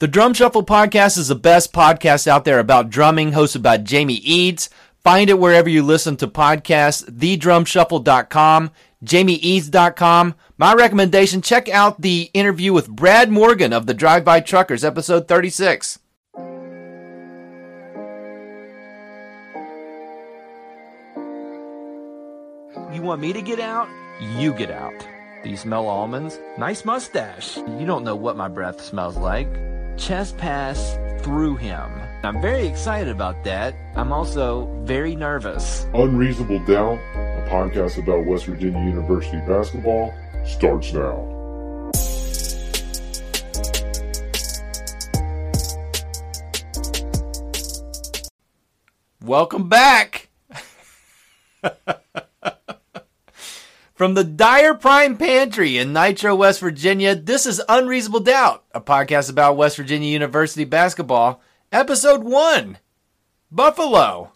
The Drum Shuffle podcast is the best podcast out there about drumming, hosted by Jamie Eads. Find it wherever you listen to podcasts, thedrumshuffle.com, jamieeads.com. My recommendation, check out the interview with Brad Morgan of the Drive By Truckers, episode 36. You want me to get out? You get out. Do you smell almonds? Nice mustache. You don't know what my breath smells like. Chest pass through him. I'm very excited about that. I'm also very nervous. Unreasonable Doubt, a podcast about West Virginia University basketball, starts now. Welcome back. From the Dyer Prime Pantry in Nitro, West Virginia, this is Unreasonable Doubt, a podcast about West Virginia University basketball, episode 1 Buffalo.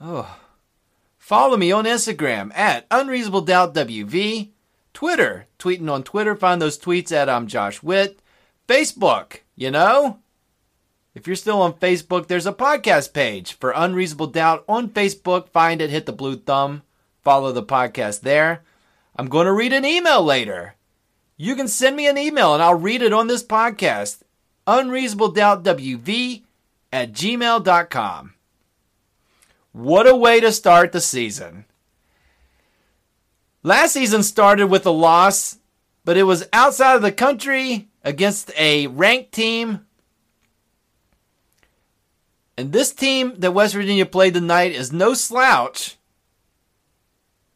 Oh. Follow me on Instagram at Unreasonable Doubt WV, Twitter, tweeting on Twitter, find those tweets at I'm Josh Witt, Facebook, you know? If you're still on Facebook, there's a podcast page for Unreasonable Doubt on Facebook. Find it, hit the blue thumb, follow the podcast there. I'm going to read an email later. You can send me an email and I'll read it on this podcast. UnreasonableDoubtWV at gmail.com. What a way to start the season. Last season started with a loss, but it was outside of the country against a ranked team and this team that West Virginia played tonight is no slouch.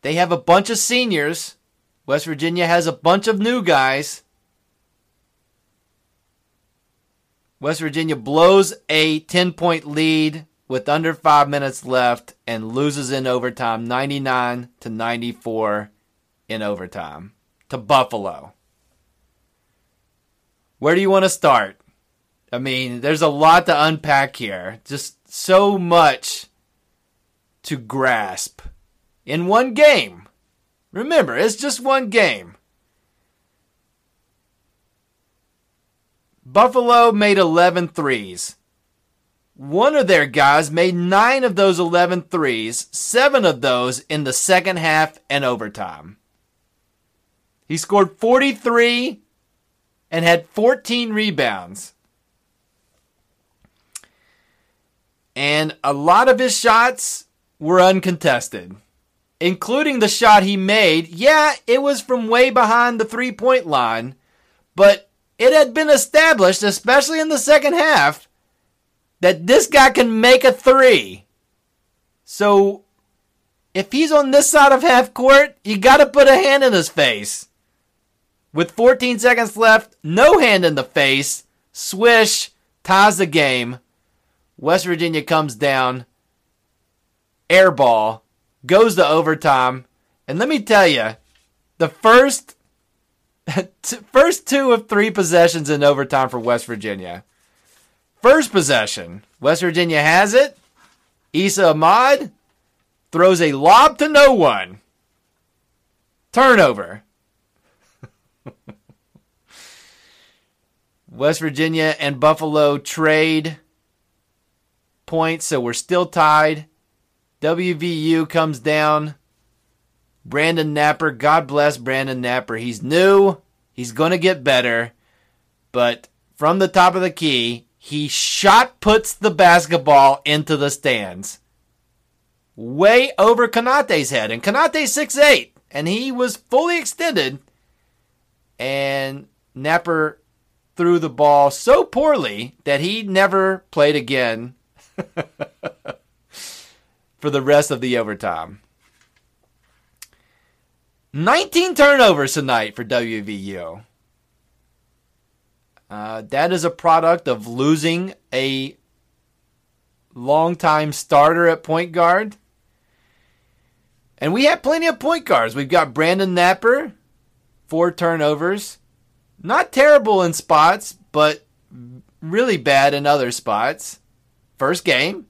They have a bunch of seniors. West Virginia has a bunch of new guys. West Virginia blows a 10 point lead with under five minutes left and loses in overtime 99 to 94 in overtime to Buffalo. Where do you want to start? I mean, there's a lot to unpack here. Just so much to grasp in one game. Remember, it's just one game. Buffalo made 11 threes. One of their guys made nine of those 11 threes, seven of those in the second half and overtime. He scored 43 and had 14 rebounds. And a lot of his shots were uncontested, including the shot he made. Yeah, it was from way behind the three point line, but it had been established, especially in the second half, that this guy can make a three. So if he's on this side of half court, you got to put a hand in his face. With 14 seconds left, no hand in the face, swish, ties the game. West Virginia comes down, air ball, goes to overtime, and let me tell you, the first first two of three possessions in overtime for West Virginia. First possession, West Virginia has it. Esa Ahmad throws a lob to no one. Turnover. West Virginia and Buffalo trade points, so we're still tied. WVU comes down. Brandon Knapper, God bless Brandon Knapper. He's new. He's going to get better. But from the top of the key, he shot puts the basketball into the stands. Way over Konate's head. And Konate's 6'8. And he was fully extended. And Knapper threw the ball so poorly that he never played again for the rest of the overtime. 19 turnovers tonight for WVU. Uh, that is a product of losing a longtime starter at point guard. And we have plenty of point guards. We've got Brandon Knapper, four turnovers. Not terrible in spots, but really bad in other spots. First game.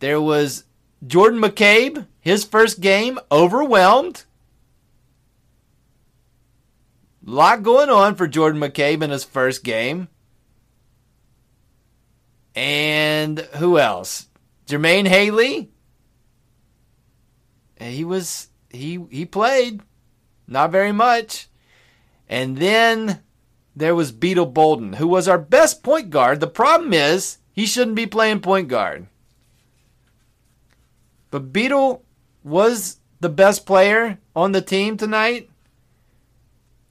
There was Jordan McCabe, his first game, overwhelmed. A lot going on for Jordan McCabe in his first game. And who else? Jermaine Haley. He was he he played not very much. And then there was Beetle Bolden, who was our best point guard. The problem is he shouldn't be playing point guard. But Beetle was the best player on the team tonight.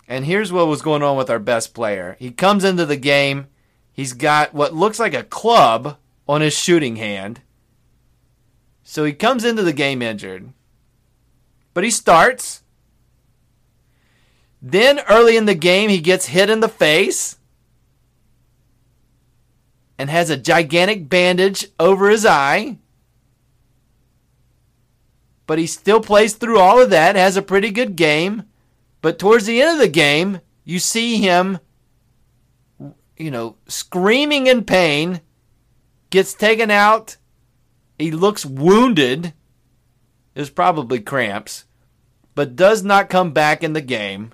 And here's what was going on with our best player. He comes into the game, he's got what looks like a club on his shooting hand. So he comes into the game injured. But he starts. Then early in the game, he gets hit in the face and has a gigantic bandage over his eye. But he still plays through all of that, has a pretty good game. But towards the end of the game, you see him, you know, screaming in pain, gets taken out. He looks wounded. It was probably cramps, but does not come back in the game.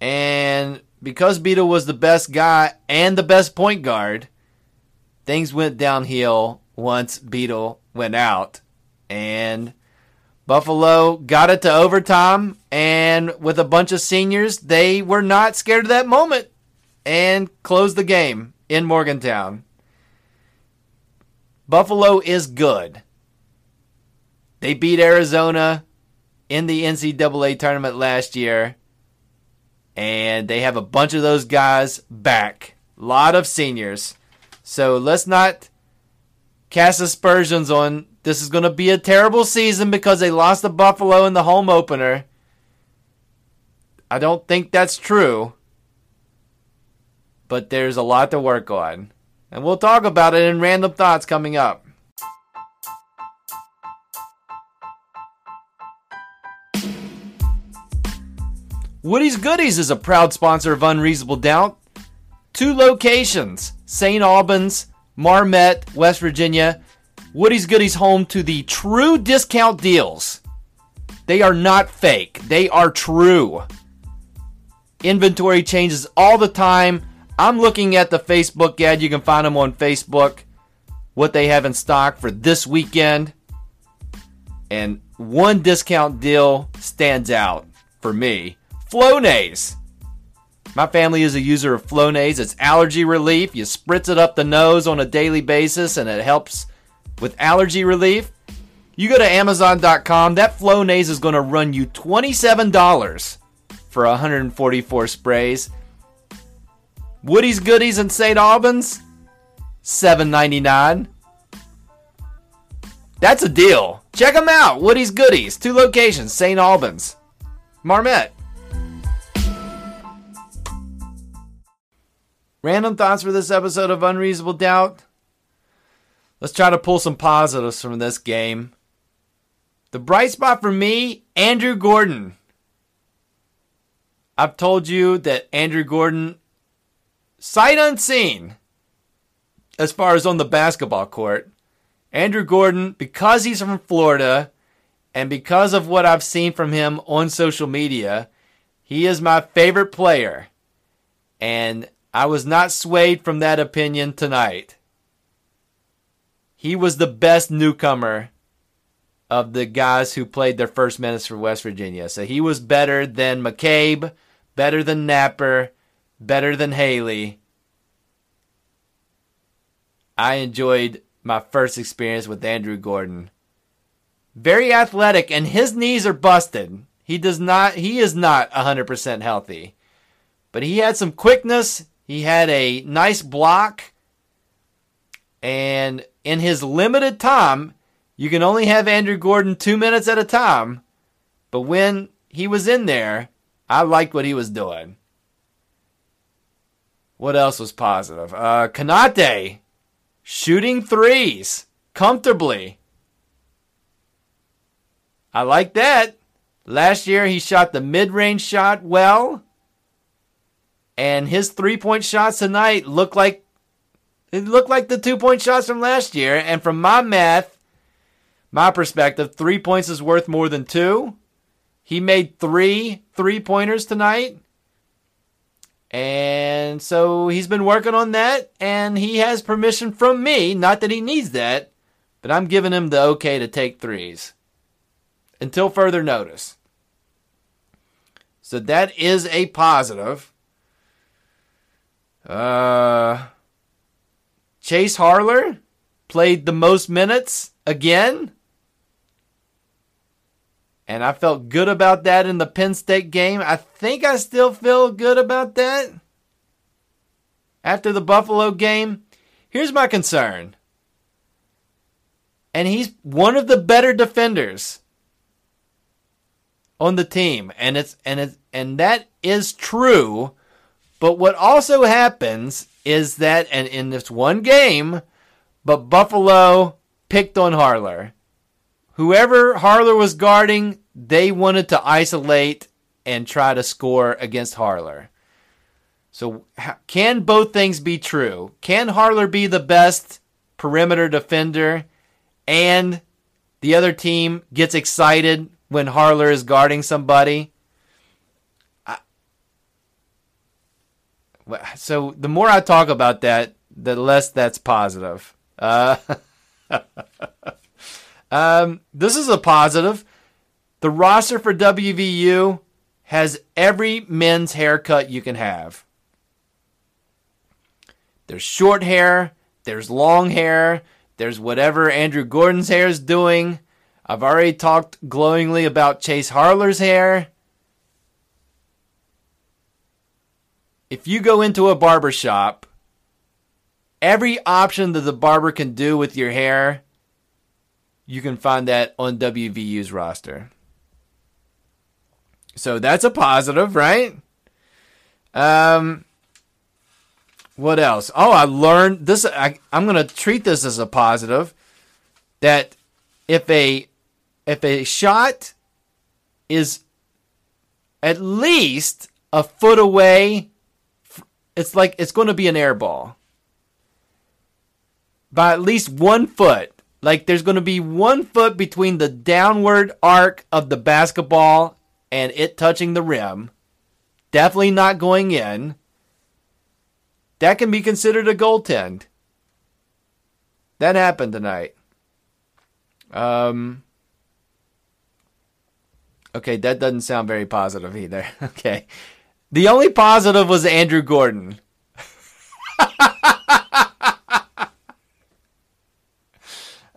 And because Beetle was the best guy and the best point guard, things went downhill once Beetle went out. And Buffalo got it to overtime, and with a bunch of seniors, they were not scared of that moment and closed the game in Morgantown. Buffalo is good. They beat Arizona in the NCAA tournament last year, and they have a bunch of those guys back. A lot of seniors. So let's not cast aspersions on this is going to be a terrible season because they lost to Buffalo in the home opener. I don't think that's true. But there's a lot to work on. And we'll talk about it in Random Thoughts coming up. Woody's Goodies is a proud sponsor of Unreasonable Doubt. Two locations St. Albans, Marmet, West Virginia. Woody's Goodies home to the true discount deals. They are not fake, they are true. Inventory changes all the time. I'm looking at the Facebook ad. You can find them on Facebook. What they have in stock for this weekend. And one discount deal stands out for me Flonase. My family is a user of Flonase. It's allergy relief. You spritz it up the nose on a daily basis and it helps with allergy relief, you go to Amazon.com. That Flonase is going to run you $27 for 144 sprays. Woody's Goodies in St. Albans, $7.99. That's a deal. Check them out. Woody's Goodies, two locations, St. Albans, Marmet. Random thoughts for this episode of Unreasonable Doubt. Let's try to pull some positives from this game. The bright spot for me, Andrew Gordon. I've told you that Andrew Gordon, sight unseen, as far as on the basketball court, Andrew Gordon, because he's from Florida and because of what I've seen from him on social media, he is my favorite player. And I was not swayed from that opinion tonight. He was the best newcomer of the guys who played their first minutes for West Virginia. So he was better than McCabe, better than Knapper, better than Haley. I enjoyed my first experience with Andrew Gordon. Very athletic, and his knees are busted. He does not. He is not 100% healthy, but he had some quickness. He had a nice block, and in his limited time, you can only have Andrew Gordon two minutes at a time. But when he was in there, I liked what he was doing. What else was positive? Uh, Konate shooting threes comfortably. I like that. Last year he shot the mid-range shot well. And his three-point shots tonight look like it looked like the two-point shots from last year. And from my math, my perspective, three points is worth more than two. He made three three-pointers tonight. And so he's been working on that, and he has permission from me, not that he needs that, but I'm giving him the okay to take threes until further notice. So that is a positive. Uh, Chase Harler played the most minutes again. And I felt good about that in the Penn State game. I think I still feel good about that. After the Buffalo game, here's my concern. And he's one of the better defenders on the team and it's and it's and that is true. But what also happens is that and in this one game, but Buffalo picked on Harler whoever Harler was guarding, they wanted to isolate and try to score against Harler. So, can both things be true? Can Harler be the best perimeter defender and the other team gets excited when Harler is guarding somebody? So, the more I talk about that, the less that's positive. Uh, Um, this is a positive. The roster for WVU has every men's haircut you can have. There's short hair, there's long hair, there's whatever Andrew Gordon's hair is doing. I've already talked glowingly about Chase Harler's hair. If you go into a barber shop, every option that the barber can do with your hair you can find that on WVU's roster. So that's a positive, right? Um, what else? Oh, I learned this. I, I'm going to treat this as a positive. That if a if a shot is at least a foot away, it's like it's going to be an air ball by at least one foot. Like there's going to be one foot between the downward arc of the basketball and it touching the rim. Definitely not going in. That can be considered a goaltend. That happened tonight. Um. Okay, that doesn't sound very positive either. Okay. The only positive was Andrew Gordon.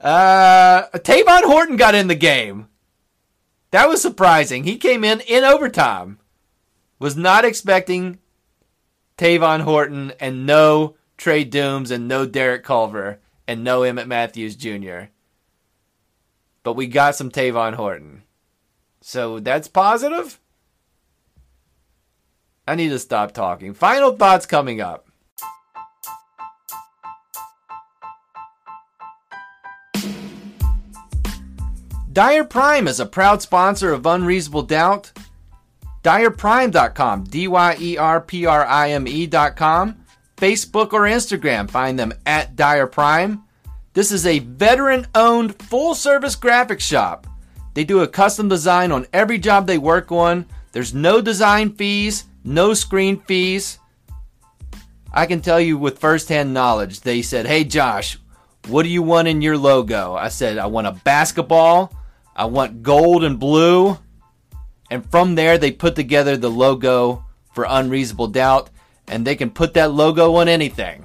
Uh, Tavon Horton got in the game. That was surprising. He came in in overtime. Was not expecting Tavon Horton and no Trey Doomes and no Derek Culver and no Emmitt Matthews Jr. But we got some Tavon Horton. So that's positive. I need to stop talking. Final thoughts coming up. Dyer Prime is a proud sponsor of Unreasonable Doubt. DyerPrime.com, D Y E R P R I M E.com. Facebook or Instagram, find them at Dyer Prime. This is a veteran owned full service graphic shop. They do a custom design on every job they work on. There's no design fees, no screen fees. I can tell you with firsthand knowledge, they said, Hey Josh, what do you want in your logo? I said, I want a basketball I want gold and blue. And from there, they put together the logo for Unreasonable Doubt, and they can put that logo on anything.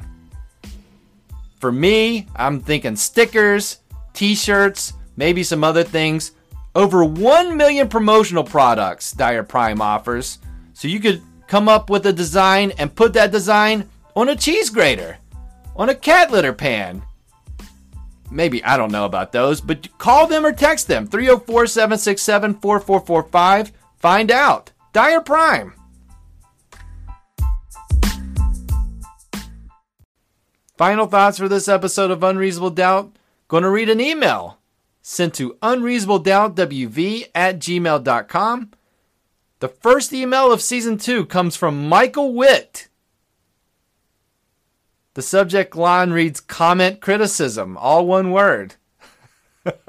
For me, I'm thinking stickers, t shirts, maybe some other things. Over 1 million promotional products Dyer Prime offers. So you could come up with a design and put that design on a cheese grater, on a cat litter pan, maybe I don't know about those, but call them or text them 304 767 4445. Find out. Dyer Prime. Final thoughts for this episode of Unreasonable Doubt. Going to read an email sent to unreasonabledoubtwv at gmail.com. The first email of season two comes from Michael Witt. The subject line reads comment criticism, all one word.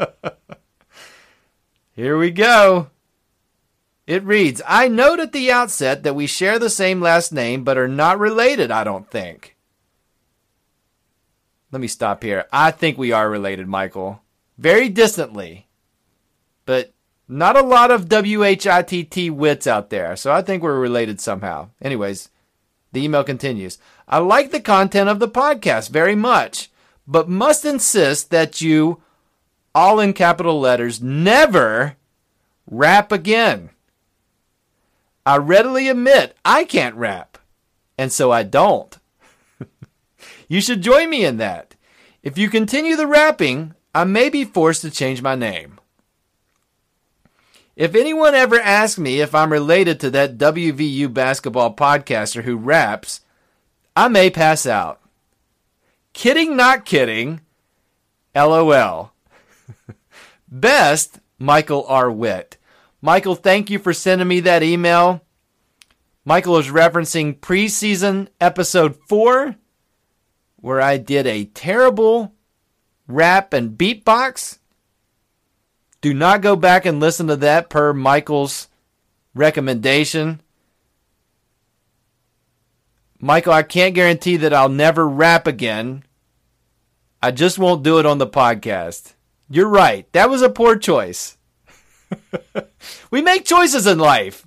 Here we go. It reads I note at the outset that we share the same last name but are not related, I don't think. Let me stop here. I think we are related, Michael. Very distantly. But not a lot of WHITT wits out there, so I think we're related somehow. Anyways, the email continues. I like the content of the podcast very much, but must insist that you, all in capital letters, never rap again. I readily admit I can't rap, and so I don't. you should join me in that. If you continue the rapping, I may be forced to change my name. If anyone ever asks me if I'm related to that WVU basketball podcaster who raps, I may pass out. Kidding, not kidding. LOL. Best, Michael R. Witt. Michael, thank you for sending me that email. Michael is referencing preseason episode 4, where I did a terrible rap and beatbox. Do not go back and listen to that per Michael's recommendation. Michael, I can't guarantee that I'll never rap again. I just won't do it on the podcast. You're right. That was a poor choice. we make choices in life.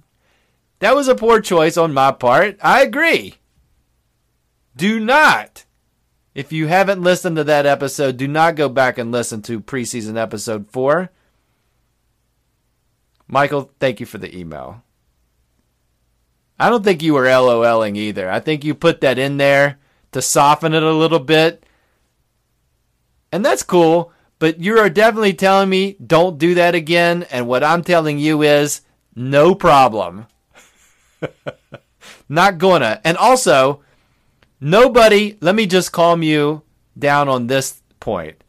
That was a poor choice on my part. I agree. Do not, if you haven't listened to that episode, do not go back and listen to preseason episode four. Michael, thank you for the email. I don't think you were LOLing either. I think you put that in there to soften it a little bit. And that's cool, but you are definitely telling me don't do that again. And what I'm telling you is no problem. Not gonna. And also, nobody, let me just calm you down on this point.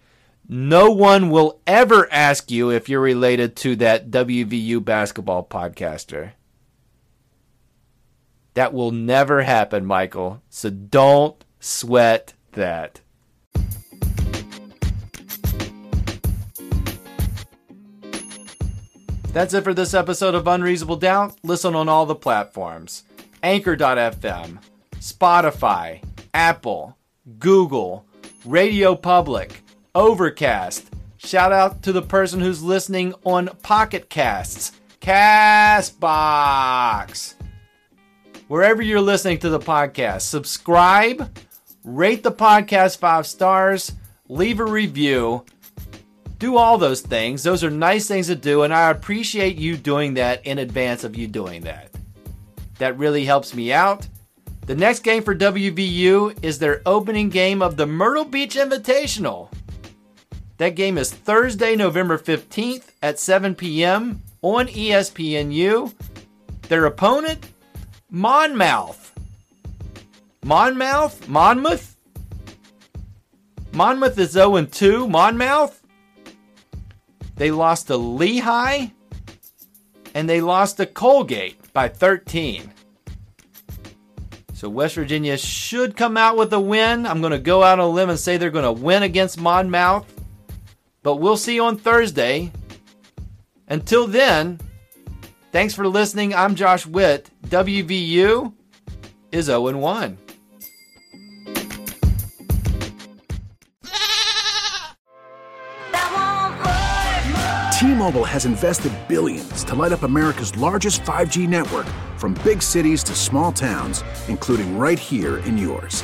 No one will ever ask you if you're related to that WVU basketball podcaster. That will never happen, Michael. So don't sweat that. That's it for this episode of Unreasonable Doubt. Listen on all the platforms Anchor.fm, Spotify, Apple, Google, Radio Public, Overcast. Shout out to the person who's listening on Pocket Casts, Castbox. Wherever you're listening to the podcast, subscribe, rate the podcast five stars, leave a review do all those things. Those are nice things to do, and I appreciate you doing that in advance of you doing that. That really helps me out. The next game for WVU is their opening game of the Myrtle Beach Invitational. That game is Thursday, November 15th at 7 p.m. on ESPNU. Their opponent, Monmouth. Monmouth? Monmouth? Monmouth is 0 2. Monmouth? They lost to Lehigh and they lost to Colgate by 13. So West Virginia should come out with a win. I'm going to go out on a limb and say they're going to win against Monmouth. But we'll see you on Thursday. Until then, thanks for listening. I'm Josh Witt. WVU is 0 1. T-Mobile has invested billions to light up America's largest 5G network from big cities to small towns, including right here in yours.